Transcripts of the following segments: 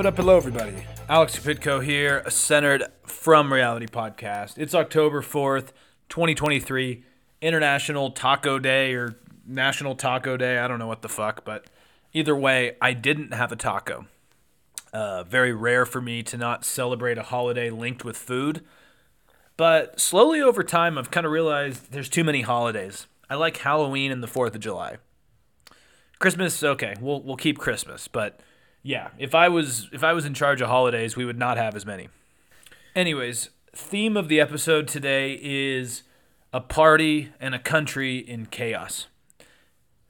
What up? Hello, everybody. Alex Kapitko here, centered from reality podcast. It's October 4th, 2023, International Taco Day or National Taco Day. I don't know what the fuck, but either way, I didn't have a taco. Uh, very rare for me to not celebrate a holiday linked with food. But slowly over time, I've kind of realized there's too many holidays. I like Halloween and the 4th of July. Christmas, okay, we'll, we'll keep Christmas, but yeah, if I was if I was in charge of holidays, we would not have as many. Anyways, theme of the episode today is a party and a country in chaos.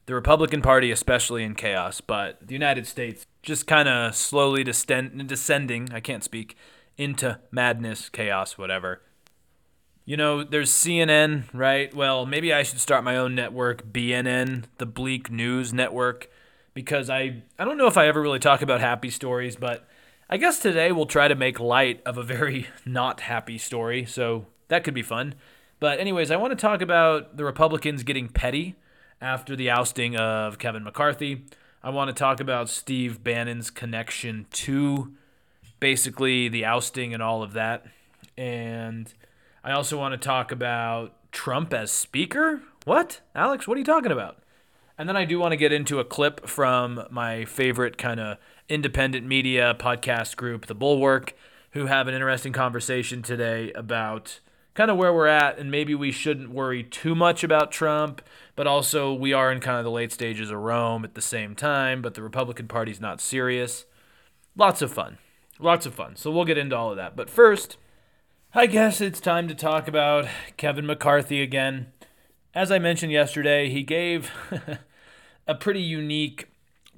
The Republican Party especially in chaos, but the United States just kind of slowly descend, descending, I can't speak, into madness, chaos, whatever. You know, there's CNN, right? Well, maybe I should start my own network, BNN, the Bleak News Network because I I don't know if I ever really talk about happy stories, but I guess today we'll try to make light of a very not happy story, so that could be fun. But anyways, I want to talk about the Republicans getting petty after the ousting of Kevin McCarthy. I want to talk about Steve Bannon's connection to basically the ousting and all of that. And I also want to talk about Trump as speaker. What? Alex, what are you talking about? And then I do want to get into a clip from my favorite kind of independent media podcast group, The Bulwark, who have an interesting conversation today about kind of where we're at and maybe we shouldn't worry too much about Trump, but also we are in kind of the late stages of Rome at the same time, but the Republican Party's not serious. Lots of fun. Lots of fun. So we'll get into all of that. But first, I guess it's time to talk about Kevin McCarthy again. As I mentioned yesterday, he gave a pretty unique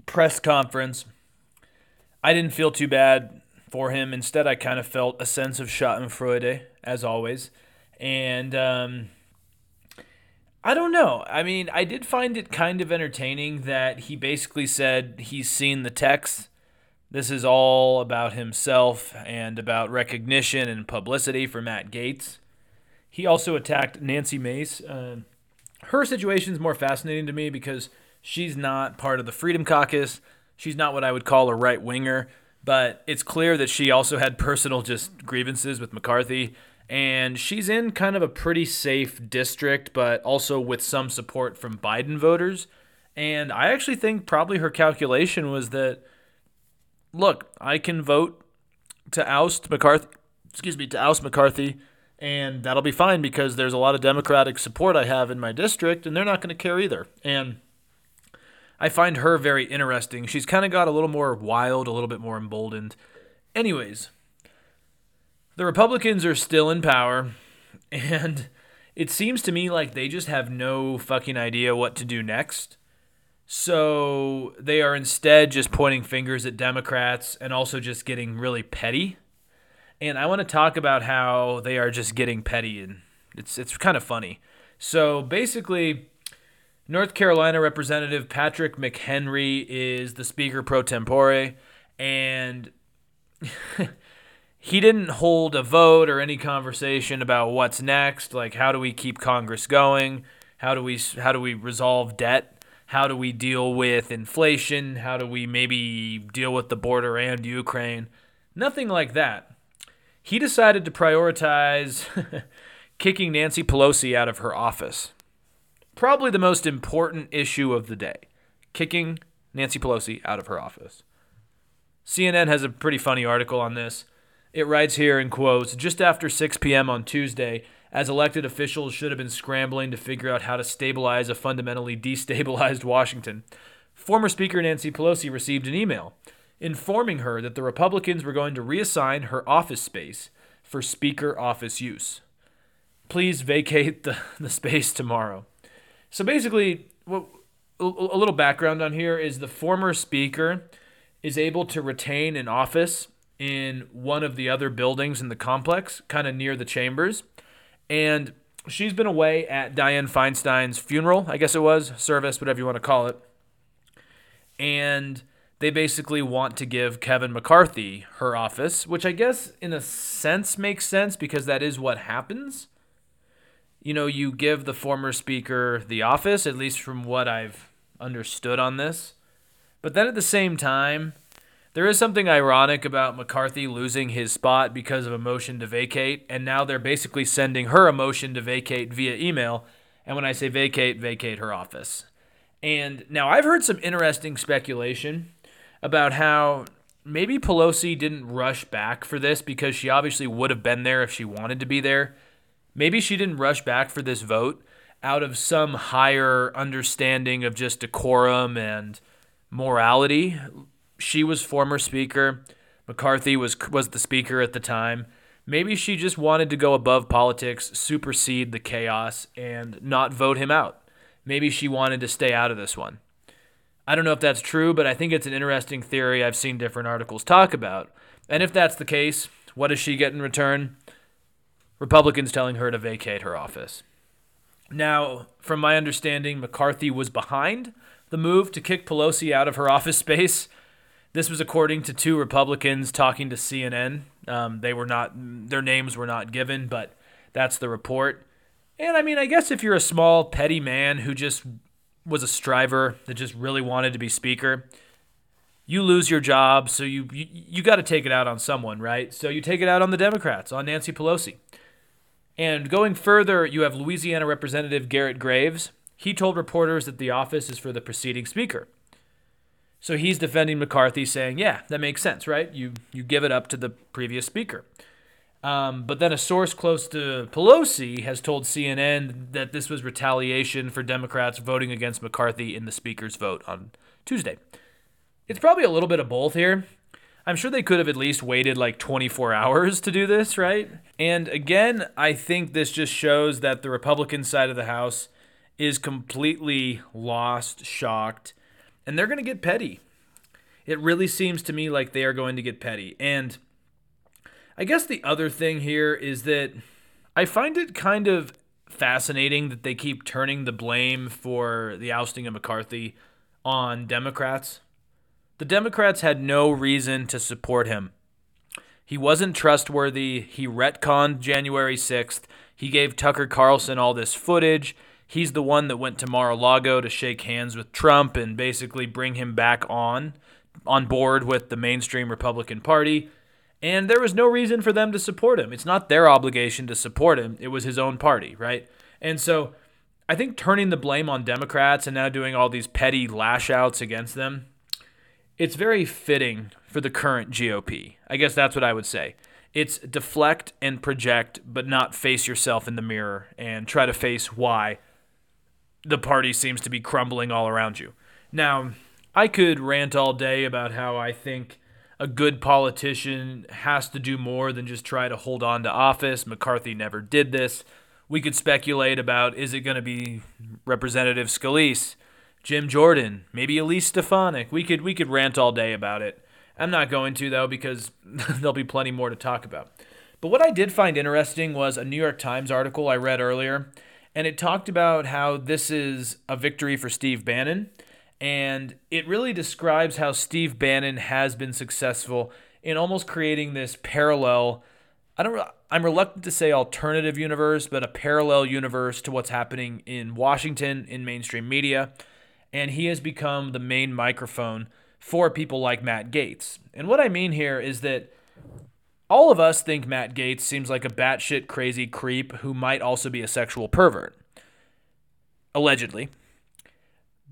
press conference. I didn't feel too bad for him. Instead, I kind of felt a sense of Schadenfreude, as always. And um, I don't know. I mean, I did find it kind of entertaining that he basically said he's seen the text. This is all about himself and about recognition and publicity for Matt Gaetz. He also attacked Nancy Mace. Uh, her situation is more fascinating to me because She's not part of the Freedom Caucus. She's not what I would call a right winger, but it's clear that she also had personal just grievances with McCarthy. And she's in kind of a pretty safe district, but also with some support from Biden voters. And I actually think probably her calculation was that look, I can vote to oust McCarthy, excuse me, to oust McCarthy, and that'll be fine because there's a lot of Democratic support I have in my district, and they're not going to care either. And I find her very interesting. She's kind of got a little more wild, a little bit more emboldened. Anyways, the Republicans are still in power, and it seems to me like they just have no fucking idea what to do next. So they are instead just pointing fingers at Democrats and also just getting really petty. And I want to talk about how they are just getting petty, and it's it's kind of funny. So basically, North Carolina Representative Patrick McHenry is the Speaker pro tempore, and he didn't hold a vote or any conversation about what's next. Like, how do we keep Congress going? How do we how do we resolve debt? How do we deal with inflation? How do we maybe deal with the border and Ukraine? Nothing like that. He decided to prioritize kicking Nancy Pelosi out of her office probably the most important issue of the day kicking Nancy Pelosi out of her office. CNN has a pretty funny article on this. It writes here in quotes just after 6 p.m. on Tuesday, as elected officials should have been scrambling to figure out how to stabilize a fundamentally destabilized Washington, former Speaker Nancy Pelosi received an email informing her that the Republicans were going to reassign her office space for Speaker office use. Please vacate the, the space tomorrow. So basically, what a little background on here is the former speaker is able to retain an office in one of the other buildings in the complex, kind of near the chambers. And she's been away at Dianne Feinstein's funeral, I guess it was, service, whatever you want to call it. And they basically want to give Kevin McCarthy her office, which I guess in a sense makes sense because that is what happens you know, you give the former speaker the office, at least from what I've understood on this. But then at the same time, There is something ironic about McCarthy losing his spot because of a motion to vacate, and now they're basically sending her a motion to vacate via email. And when I say vacate, vacate her office. And now I've heard some interesting speculation about how maybe Pelosi didn't rush back for this because she obviously would have been there if she wanted to be there. Maybe she didn't rush back for this vote out of some higher understanding of just decorum and morality. She was former speaker. McCarthy was was the speaker at the time. Maybe she just wanted to go above politics, supersede the chaos, and not vote him out. Maybe she wanted to stay out of this one. I don't know if that's true, but I think it's an interesting theory I've seen different articles talk about. And if that's the case, what does she get in return? Republicans telling her to vacate her office. Now, from my understanding, McCarthy was behind the move to kick Pelosi out of her office space. This was according to two Republicans talking to CNN. Um, they were not, their names were not given, but that's the report. And I mean, I guess if you're a small, petty man who just was a striver that just really wanted to be speaker, you lose your job, so you you, you got to take it out on someone, right? So you take it out on the Democrats, on Nancy Pelosi. And going further, you have Louisiana Representative Garrett Graves. He told reporters that the office is for the preceding speaker. So he's defending McCarthy, saying, "Yeah, that makes sense, right? You you give it up to the previous speaker." Um, but then a source close to Pelosi has told CNN that this was retaliation for Democrats voting against McCarthy in the Speaker's vote on Tuesday. It's probably a little bit of both here. I'm sure they could have at least waited like 24 hours to do this, right? And again, I think this just shows that the Republican side of the House is completely lost, shocked, and they're going to get petty. It really seems to me like they are going to get petty. And I guess the other thing here is that I find it kind of fascinating that they keep turning the blame for the ousting of McCarthy on Democrats. The Democrats had no reason to support him. He wasn't trustworthy. He retconned January 6th. He gave Tucker Carlson all this footage. He's the one that went to Mar-a-Lago to shake hands with Trump and basically bring him back on on board with the mainstream Republican Party and there was no reason for them to support him. It's not their obligation to support him, it was his own party, right? And so I think turning the blame on Democrats and now doing all these petty lash outs against them, it's very fitting for the current GOP. I guess that's what I would say. It's deflect and project, but not face yourself in the mirror and try to face why the party seems to be crumbling all around you. Now, I could rant all day about how I think a good politician has to do more than just try to hold on to office. McCarthy never did this. We could speculate about is it going to be Representative Scalise, Jim Jordan, maybe Elise Stefanik. We could we could rant all day about it. I'm not going to though because there'll be plenty more to talk about. But what I did find interesting was a New York Times article I read earlier, and it talked about how this is a victory for Steve Bannon and it really describes how Steve Bannon has been successful in almost creating this parallel. I don't. I'm reluctant to say alternative universe, but a parallel universe to what's happening in Washington in mainstream media, and he has become the main microphone for people like Matt Gaetz. And what I mean here is that all of us think Matt Gaetz seems like a batshit crazy creep who might also be a sexual pervert. Allegedly.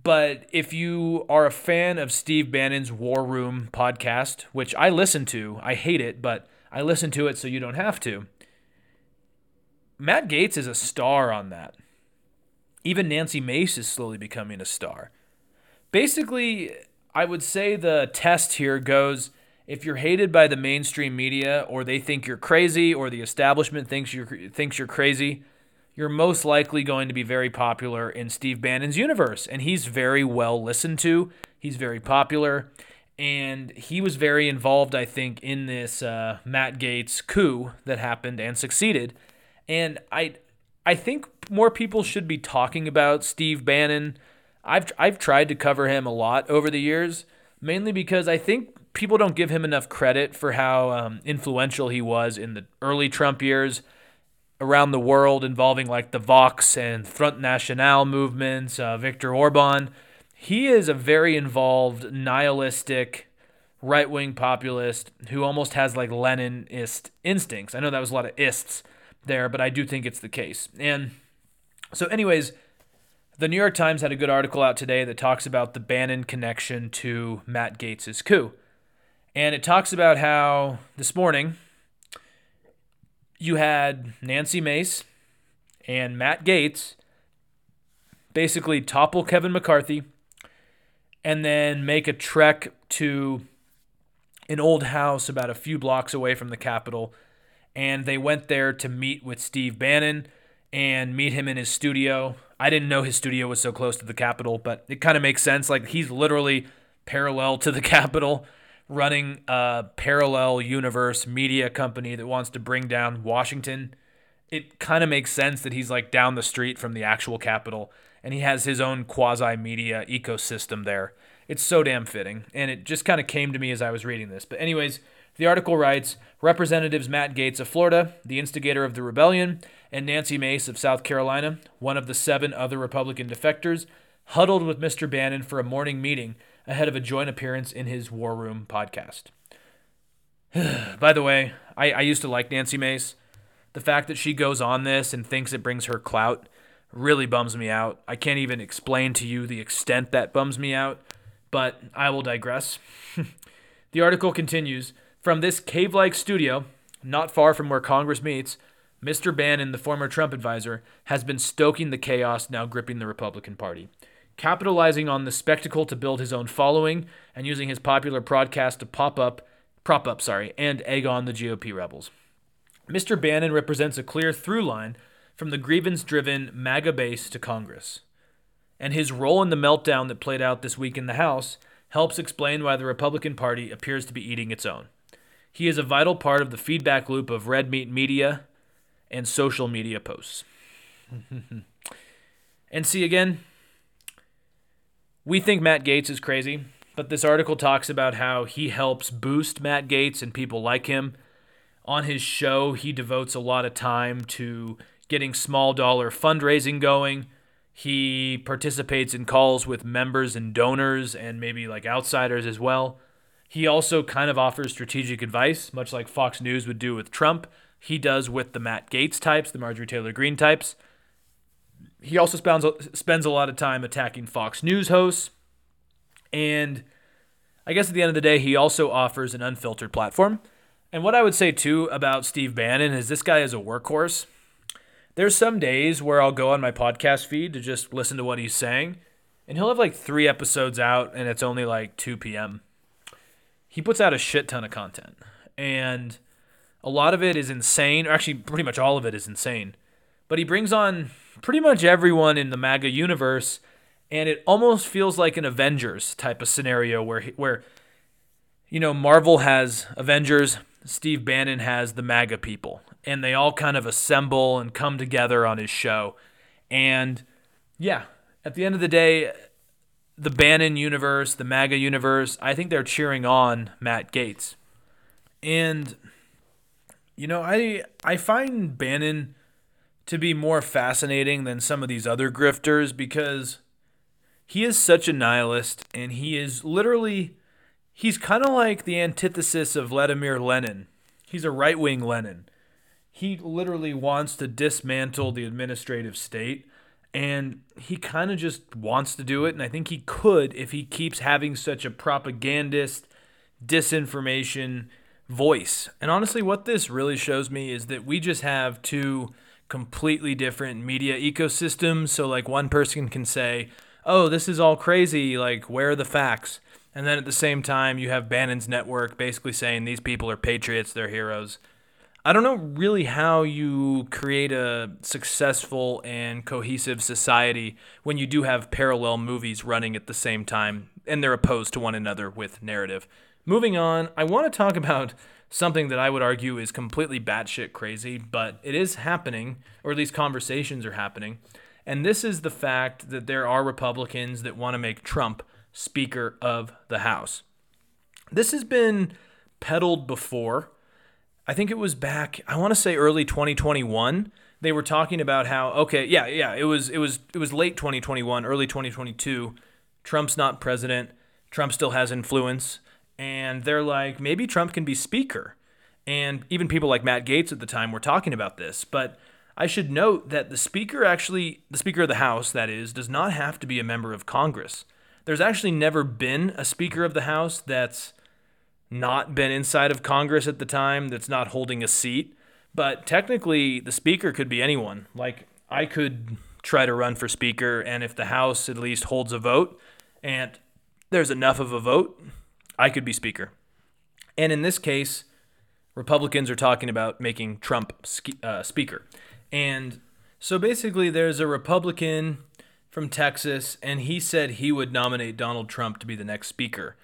But if you are a fan of Steve Bannon's War Room podcast, which I listen to, I hate it, but I listen to it so you don't have to. Matt Gaetz is a star on that. Even Nancy Mace is slowly becoming a star. Basically, I would say the test here goes if you're hated by the mainstream media or they think you're crazy or the establishment thinks you're thinks you're crazy, you're most likely going to be very popular in Steve Bannon's universe. And he's very well listened to, he's very popular. And he was very involved, I think, in this uh, Matt Gaetz coup that happened and succeeded. And I, I think more people should be talking about Steve Bannon. I've, I've tried to cover him a lot over the years, mainly because I think people don't give him enough credit for how um, influential he was in the early Trump years around the world involving like the Vox and Front National movements, uh, Viktor Orban. He is a very involved, nihilistic, right wing populist who almost has like Leninist instincts. I know that was a lot of ists there, but I do think it's the case. And so, anyways, the New York Times had a good article out today that talks about the Bannon connection to Matt Gaetz's coup. And it talks about how this morning you had Nancy Mace and Matt Gaetz basically topple Kevin McCarthy and then make a trek to an old house about a few blocks away from the Capitol. And they went there to meet with Steve Bannon and meet him in his studio. I didn't know his studio was so close to the Capitol, but it kind of makes sense. Like he's literally parallel to the Capitol, running a parallel universe media company that wants to bring down Washington. It kind of makes sense that he's like down the street from the actual Capitol and he has his own quasi media ecosystem there. It's so damn fitting. And it just kind of came to me as I was reading this. But, anyways, the article writes Representatives Matt Gaetz of Florida, the instigator of the rebellion, and Nancy Mace of South Carolina, one of the seven other Republican defectors, huddled with Mr. Bannon for a morning meeting ahead of a joint appearance in his War Room podcast. By the way, I, I used to like Nancy Mace. The fact that she goes on this and thinks it brings her clout really bums me out. I can't even explain to you the extent that bums me out, but I will digress. the article continues From this cave like studio, not far from where Congress meets, Mr. Bannon, the former Trump advisor, has been stoking the chaos now gripping the Republican Party. Capitalizing on the spectacle to build his own following and using his popular broadcast to pop up, prop up, sorry, and egg on the GOP rebels. Mr. Bannon represents a clear through line from the grievance driven MAGA base to Congress. And his role in the meltdown that played out this week in the House helps explain why the Republican Party appears to be eating its own. He is a vital part of the feedback loop of red meat media and social media posts. and see again, we think Matt Gaetz is crazy, but this article talks about how he helps boost Matt Gaetz and people like him. On his show, he devotes a lot of time to getting small dollar fundraising going. He participates in calls with members and donors and maybe like outsiders as well. He also kind of offers strategic advice, much like Fox News would do with Trump. He does with the Matt Gaetz types, the Marjorie Taylor Greene types. He also spends, spends a lot of time attacking Fox News hosts. And I guess at the end of the day, he also offers an unfiltered platform. And what I would say too about Steve Bannon is this guy is a workhorse. There's some days where I'll go on my podcast feed to just listen to what he's saying, and he'll have like three episodes out, and it's only like 2 p.m. He puts out a shit ton of content, and a lot of it is insane, or actually, pretty much all of it is insane. But he brings on pretty much everyone in the MAGA universe, and it almost feels like an Avengers type of scenario where where you know Marvel has Avengers, Steve Bannon has the MAGA people, and they all kind of assemble and come together on his show. And yeah, at the end of the day, the Bannon universe, the MAGA universe, I think they're cheering on Matt Gaetz. And you know, I I find Bannon to be more fascinating than some of these other grifters because he is such a nihilist and he is literally he's kind of like the antithesis of Vladimir Lenin. He's a right-wing Lenin he literally wants to dismantle the administrative state and he kind of just wants to do it and i think he could if he keeps having such a propagandist disinformation voice. And honestly what this really shows me is that we just have two completely different media ecosystems. So like one person can say oh this is all crazy like where are the facts? And then at the same time you have bannon's network basically saying these people are patriots they're heroes I don't know really how you create a successful and cohesive society when you do have parallel movies running at the same time and they're opposed to one another with narrative. Moving on, I want to talk about something that I would argue is completely batshit crazy, but it is happening, or at least conversations are happening. And this is the fact that there are Republicans that want to make Trump Speaker of the House. This has been peddled before. I think it was back, I want to say early 2021. They were talking about how okay, yeah, yeah, it was it was it was late 2021, early 2022. Trump's not president. Trump still has influence and they're like, maybe Trump can be speaker. And even people like Matt Gaetz at the time were talking about this. But I should note that the speaker actually, the speaker of the House, that is, does not have to be a member of Congress. There's actually never been a speaker of the House that's not been inside of Congress at the time, that's not holding a seat. But technically, the speaker could be anyone. Like, I could try to run for speaker, and if the House at least holds a vote and there's enough of a vote, I could be speaker. And in this case, Republicans are talking about making Trump uh, speaker. And so basically, there's a Republican from Texas, and he said he would nominate Donald Trump to be the next speaker.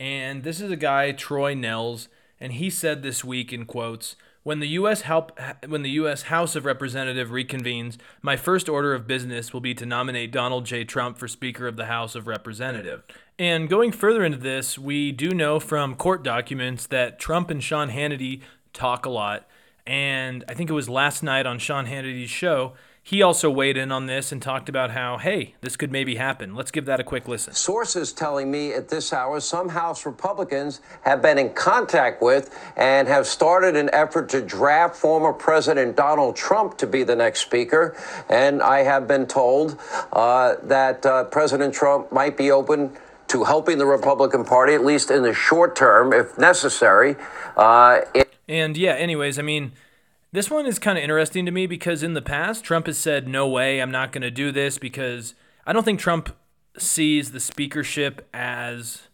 And this is a guy, Troy Nehls, and he said this week in quotes, when the U.S. Help, when the U.S. House of Representatives reconvenes, my first order of business will be to nominate Donald J. Trump for Speaker of the House of Representatives. And going further into this, we do know from court documents that Trump and Sean Hannity talk a lot. And I think it was last night on Sean Hannity's show, he also weighed in on this and talked about how, hey, this could maybe happen. Let's give that a quick listen. Sources telling me at this hour some House Republicans have been in contact with and have started an effort to draft former President Donald Trump to be the next speaker. And I have been told uh, that uh, President Trump might be open to helping the Republican Party, at least in the short term, if necessary. Uh, it- and yeah, anyways, I mean, this one is kind of interesting to me because in the past, Trump has said, no way, I'm not going to do this because I don't think Trump sees the speakership as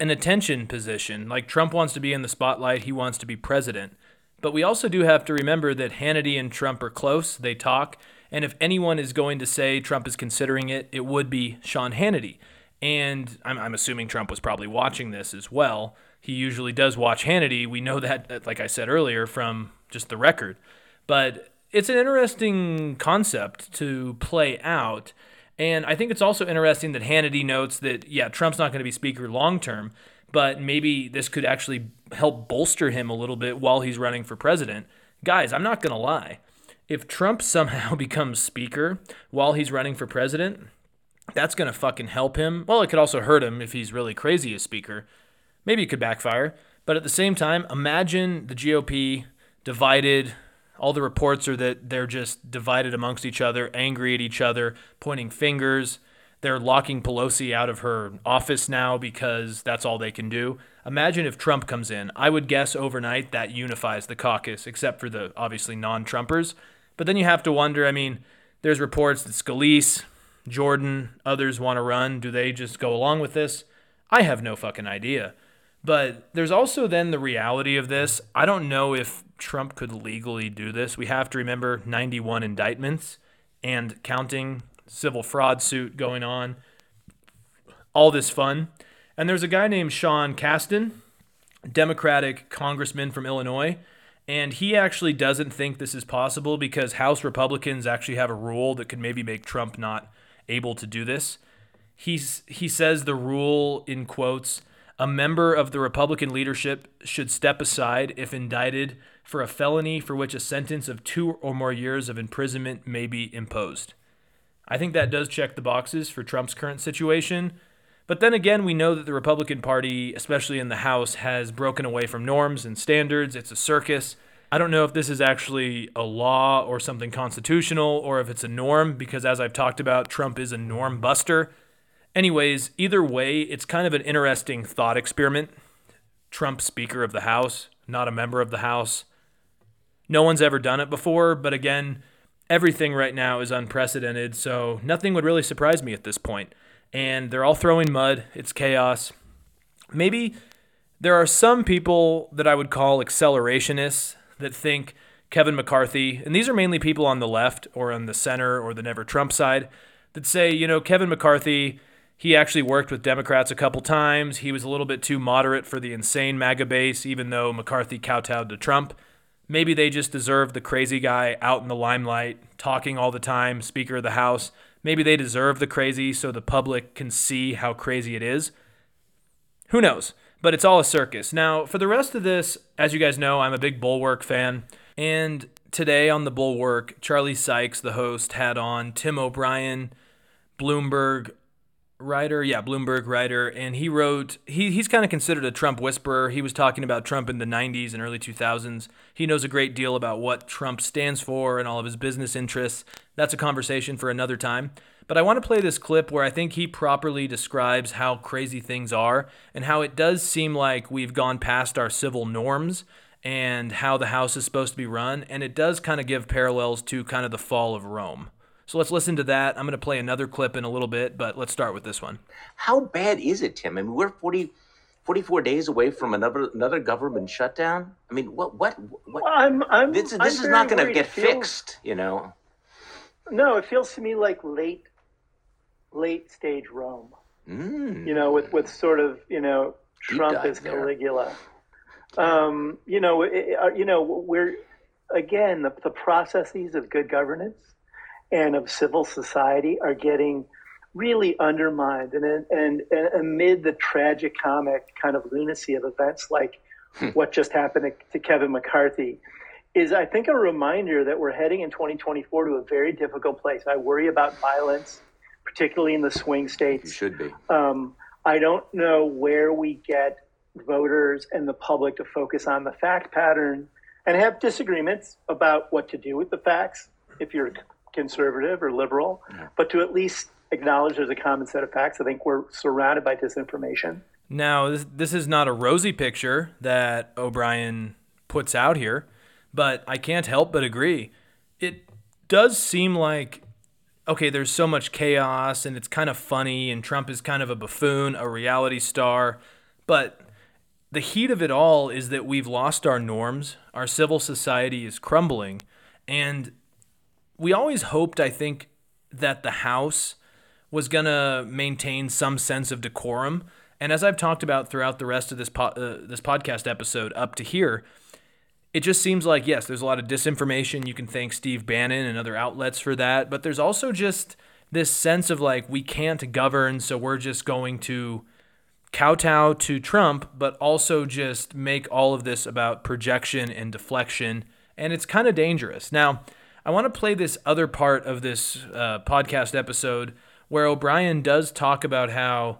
an attention position. Like Trump wants to be in the spotlight, he wants to be president. But we also do have to remember that Hannity and Trump are close, they talk. And if anyone is going to say Trump is considering it, it would be Sean Hannity. And I'm, I'm assuming Trump was probably watching this as well. He usually does watch Hannity. We know that, uh, like I said earlier, from just the record. But it's an interesting concept to play out. And I think it's also interesting that Hannity notes that, yeah, Trump's not going to be speaker long term, but maybe this could actually help bolster him a little bit while he's running for president. Guys, I'm not going to lie. If Trump somehow becomes speaker while he's running for president, that's going to fucking help him. Well, it could also hurt him if he's really crazy as speaker. Maybe it could backfire. But at the same time, imagine the GOP divided. All the reports are that they're just divided amongst each other, angry at each other, pointing fingers. They're locking Pelosi out of her office now because that's all they can do. Imagine if Trump comes in. I would guess overnight that unifies the caucus, except for the obviously non Trumpers. But then you have to wonder I mean, there's reports that Scalise, Jordan, others want to run. Do they just go along with this? I have no fucking idea. But there's also then the reality of this. I don't know if Trump could legally do this. We have to remember 91 indictments and counting, civil fraud suit going on, all this fun. And there's a guy named Sean Casten, Democratic congressman from Illinois, and he actually doesn't think this is possible because House Republicans actually have a rule that could maybe make Trump not able to do this. He's, he says the rule, in quotes, a member of the Republican leadership should step aside if indicted for a felony for which a sentence of two or more years of imprisonment may be imposed. I think that does check the boxes for Trump's current situation. But then again, we know that the Republican Party, especially in the House, has broken away from norms and standards. It's a circus. I don't know if this is actually a law or something constitutional or if it's a norm, because as I've talked about, Trump is a norm buster. Anyways, either way, it's kind of an interesting thought experiment. Trump, Speaker of the House, not a member of the House. No one's ever done it before, but again, everything right now is unprecedented, so nothing would really surprise me at this point. And they're all throwing mud, it's chaos. Maybe there are some people that I would call accelerationists that think Kevin McCarthy, and these are mainly people on the left or on the center or the never Trump side, that say, you know, Kevin McCarthy he actually worked with Democrats a couple times. He was a little bit too moderate for the insane MAGA base, even though McCarthy kowtowed to Trump. Maybe they just deserve the crazy guy out in the limelight, talking all the time, Speaker of the House. Maybe they deserve the crazy so the public can see how crazy it is. Who knows? But it's all a circus. Now, for the rest of this, as you guys know, I'm a big Bulwark fan. And today on the Bulwark, Charlie Sykes, the host, had on Tim O'Brien, Bloomberg, writer, yeah, Bloomberg writer, and he wrote he he's kind of considered a Trump whisperer. He was talking about Trump in the 90s and early 2000s. He knows a great deal about what Trump stands for and all of his business interests. That's a conversation for another time. But I want to play this clip where I think he properly describes how crazy things are and how it does seem like we've gone past our civil norms and how the house is supposed to be run and it does kind of give parallels to kind of the fall of Rome. So let's listen to that. I'm going to play another clip in a little bit, but let's start with this one. How bad is it, Tim? I mean, we're 40, 44 days away from another another government shutdown. I mean, what what what? Well, I'm, I'm, this this I'm is not going to get feels- fixed, you know. No, it feels to me like late, late stage Rome. Mm. You know, with with sort of you know Deep Trump as. Caligula. Um, you know, it, uh, you know, we're again the, the processes of good governance and of civil society are getting really undermined, and and, and amid the tragic comic kind of lunacy of events like what just happened to, to Kevin McCarthy. Is I think a reminder that we're heading in 2024 to a very difficult place. I worry about violence, particularly in the swing You states. should be. Um, I don't know where we get voters and the public to focus on the fact pattern and have disagreements about what to do with the facts if you're conservative or liberal, but to at least acknowledge there's a common set of facts. I think we're surrounded by disinformation. Now, this, this is not a rosy picture that O'Brien puts out here, but I can't help but agree. It does seem like, okay, there's so much chaos and it's kind of funny, and Trump is kind of a buffoon, a reality star, but the heat of it all is that we've lost our norms, our civil society is crumbling, and we always hoped, I think, that the House was going to maintain some sense of decorum. And as I've talked about throughout the rest of this po- uh, this podcast episode up to here, it just seems like yes, there's a lot of disinformation. You can thank Steve Bannon and other outlets for that, but there's also just this sense of like we can't govern, so we're just going to kowtow to Trump, but also just make all of this about projection and deflection, and it's kind of dangerous. Now, I want to play this other part of this uh, podcast episode where O'Brien does talk about how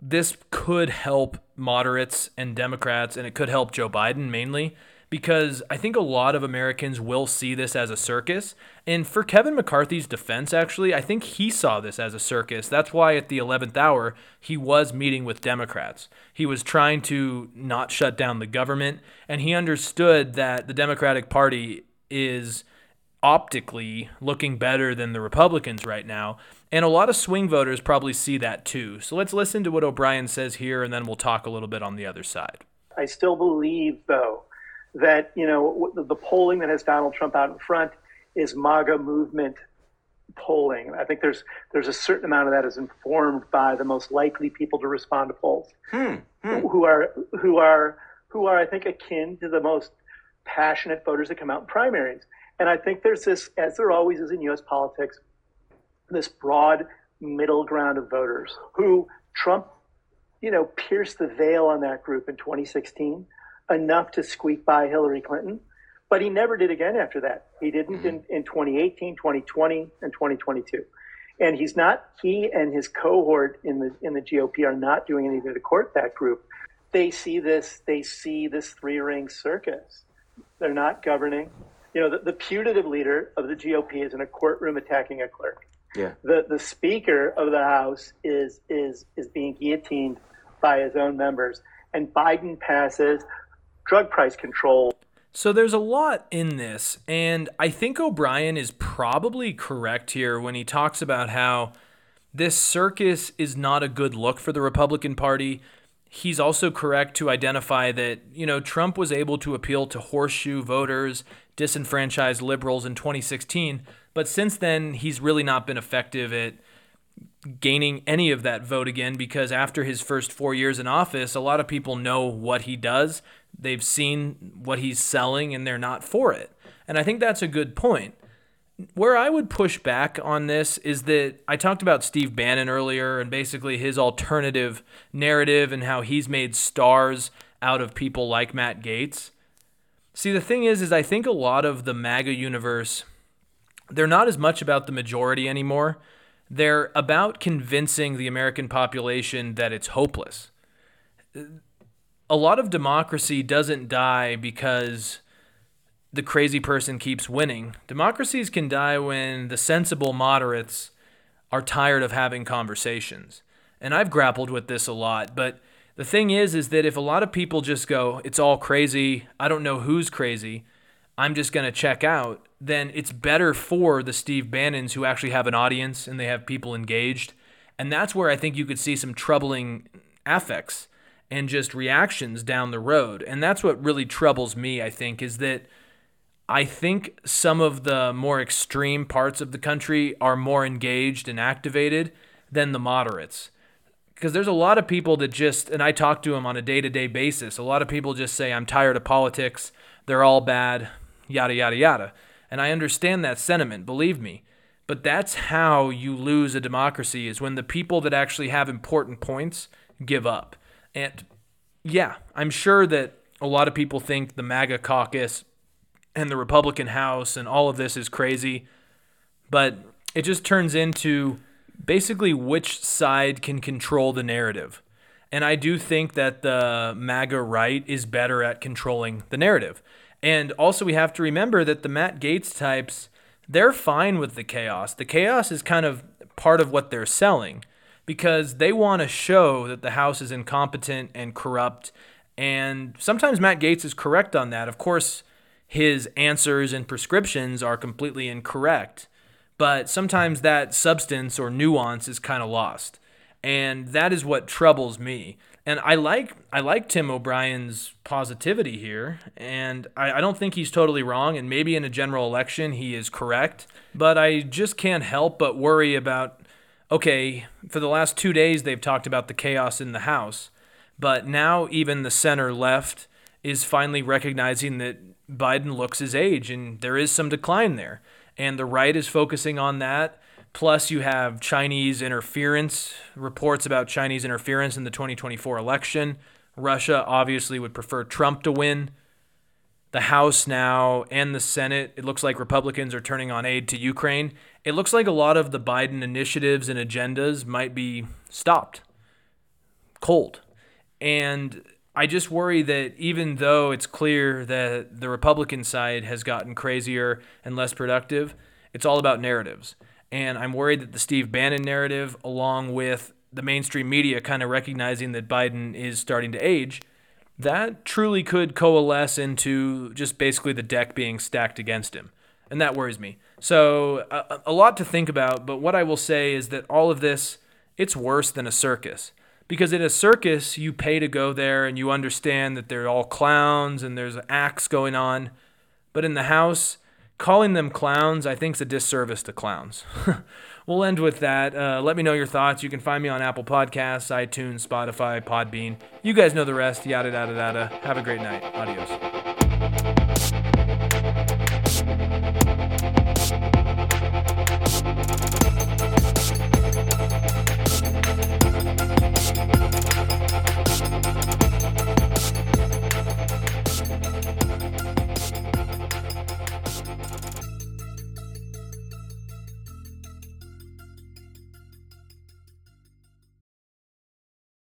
this could help moderates and Democrats, and it could help Joe Biden mainly, because I think a lot of Americans will see this as a circus. And for Kevin McCarthy's defense, actually, I think he saw this as a circus. That's why at the 11th hour, he was meeting with Democrats. He was trying to not shut down the government, and he understood that the Democratic Party is optically looking better than the Republicans right now. And a lot of swing voters probably see that too. So let's listen to what O'Brien says here, and then we'll talk a little bit on the other side. I still believe, though, that you know the, the polling that has Donald Trump out in front is MAGA movement polling. I think there's there's a certain amount of that is informed by the most likely people to respond to polls, Hmm. who who are who are who are I think akin to the most passionate voters that come out in primaries. And I think there's this, as there always is in U.S. politics, this broad middle ground of voters who Trump, you know, pierced the veil on that group in 2016 enough to squeak by Hillary Clinton. But he never did again after that. He didn't mm-hmm. in, in 2018, 2020, and 2022. And he's not, he and his cohort in the in the GOP are not doing anything to court that group. They see this, they see this three ring circus. They're not governing. You know, the, the putative leader of the GOP is in a courtroom attacking a clerk Yeah. the the speaker of the house is is is being guillotined by his own members and Biden passes drug price control So there's a lot in this, and I think O'Brien is probably correct here when he talks about how this circus is not a good look for the Republican Party. He's also correct to identify that, you know, Trump was able to appeal to horseshoe voters, disenfranchised liberals in 2016, but since then he's really not been effective at gaining any of that vote again because after his first four years in office, a lot of people know what he does. They've seen what he's selling and they're not for it. And I think that's a good point. Where I would push back on this is that I talked about Steve Bannon earlier and basically his alternative narrative and how he's made stars out of people like Matt Gaetz. See, the thing is, is I think a lot of the MAGA universe, they're not as much about the majority anymore They're about convincing the American population that it's hopeless. A lot of democracy doesn't die because the crazy person keeps winning. Democracies can die when the sensible moderates are tired of having conversations. And I've grappled with this a lot, but the thing is is that if a lot of people just go, it's all crazy, I don't know who's crazy, I'm just going to check out, then it's better for the Steve Bannons who actually have an audience and they have people engaged. And that's where I think you could see some troubling affects and just reactions down the road. And that's what really troubles me, I think, is that I think some of the more extreme parts of the country are more engaged and activated than the moderates. Because there's a lot of people that just, and I talk to them on a day to day basis, a lot of people just say, I'm tired of politics. They're all bad, yada, yada, yada. And I understand that sentiment, believe me. But that's how you lose a democracy is when the people that actually have important points give up. And yeah, I'm sure that a lot of people think the MAGA caucus and the Republican House and all of this is crazy, but it just turns into basically which side can control the narrative. And I do think that the MAGA right is better at controlling the narrative. And also, we have to remember that the Matt Gaetz types, they're fine with the chaos. The chaos is kind of part of what they're selling because they want to show that the House is incompetent and corrupt. And sometimes Matt Gaetz is correct on that. Of course, his answers and prescriptions are completely incorrect. But sometimes that substance or nuance is kind of lost. And that is what troubles me. And I like I like Tim O'Brien's positivity here, and I, I don't think he's totally wrong. And maybe in a general election he is correct, but I just can't help but worry about. Okay, for the last two days they've talked about the chaos in the House, but now even the center left is finally recognizing that Biden looks his age, and there is some decline there. And the right is focusing on that. Plus, you have Chinese interference, reports about Chinese interference in the 2024 election. Russia obviously would prefer Trump to win. The House now and the Senate, it looks like Republicans are turning on aid to Ukraine. It looks like a lot of the Biden initiatives and agendas might be stopped cold. And I just worry that even though it's clear that the Republican side has gotten crazier and less productive, it's all about narratives. And I'm worried that the Steve Bannon narrative, along with the mainstream media kind of recognizing that Biden is starting to age, that truly could coalesce into just basically the deck being stacked against him. And that worries me. So, a, a lot to think about, but what I will say is that all of this, it's worse than a circus because in a circus you pay to go there and you understand that they're all clowns and there's acts going on but in the house calling them clowns i think is a disservice to clowns. We'll end with that. Uh, let me know your thoughts. You can find me on apple podcasts itunes spotify podbean. You guys know the rest. Yada yada yada. Have a great night. Adios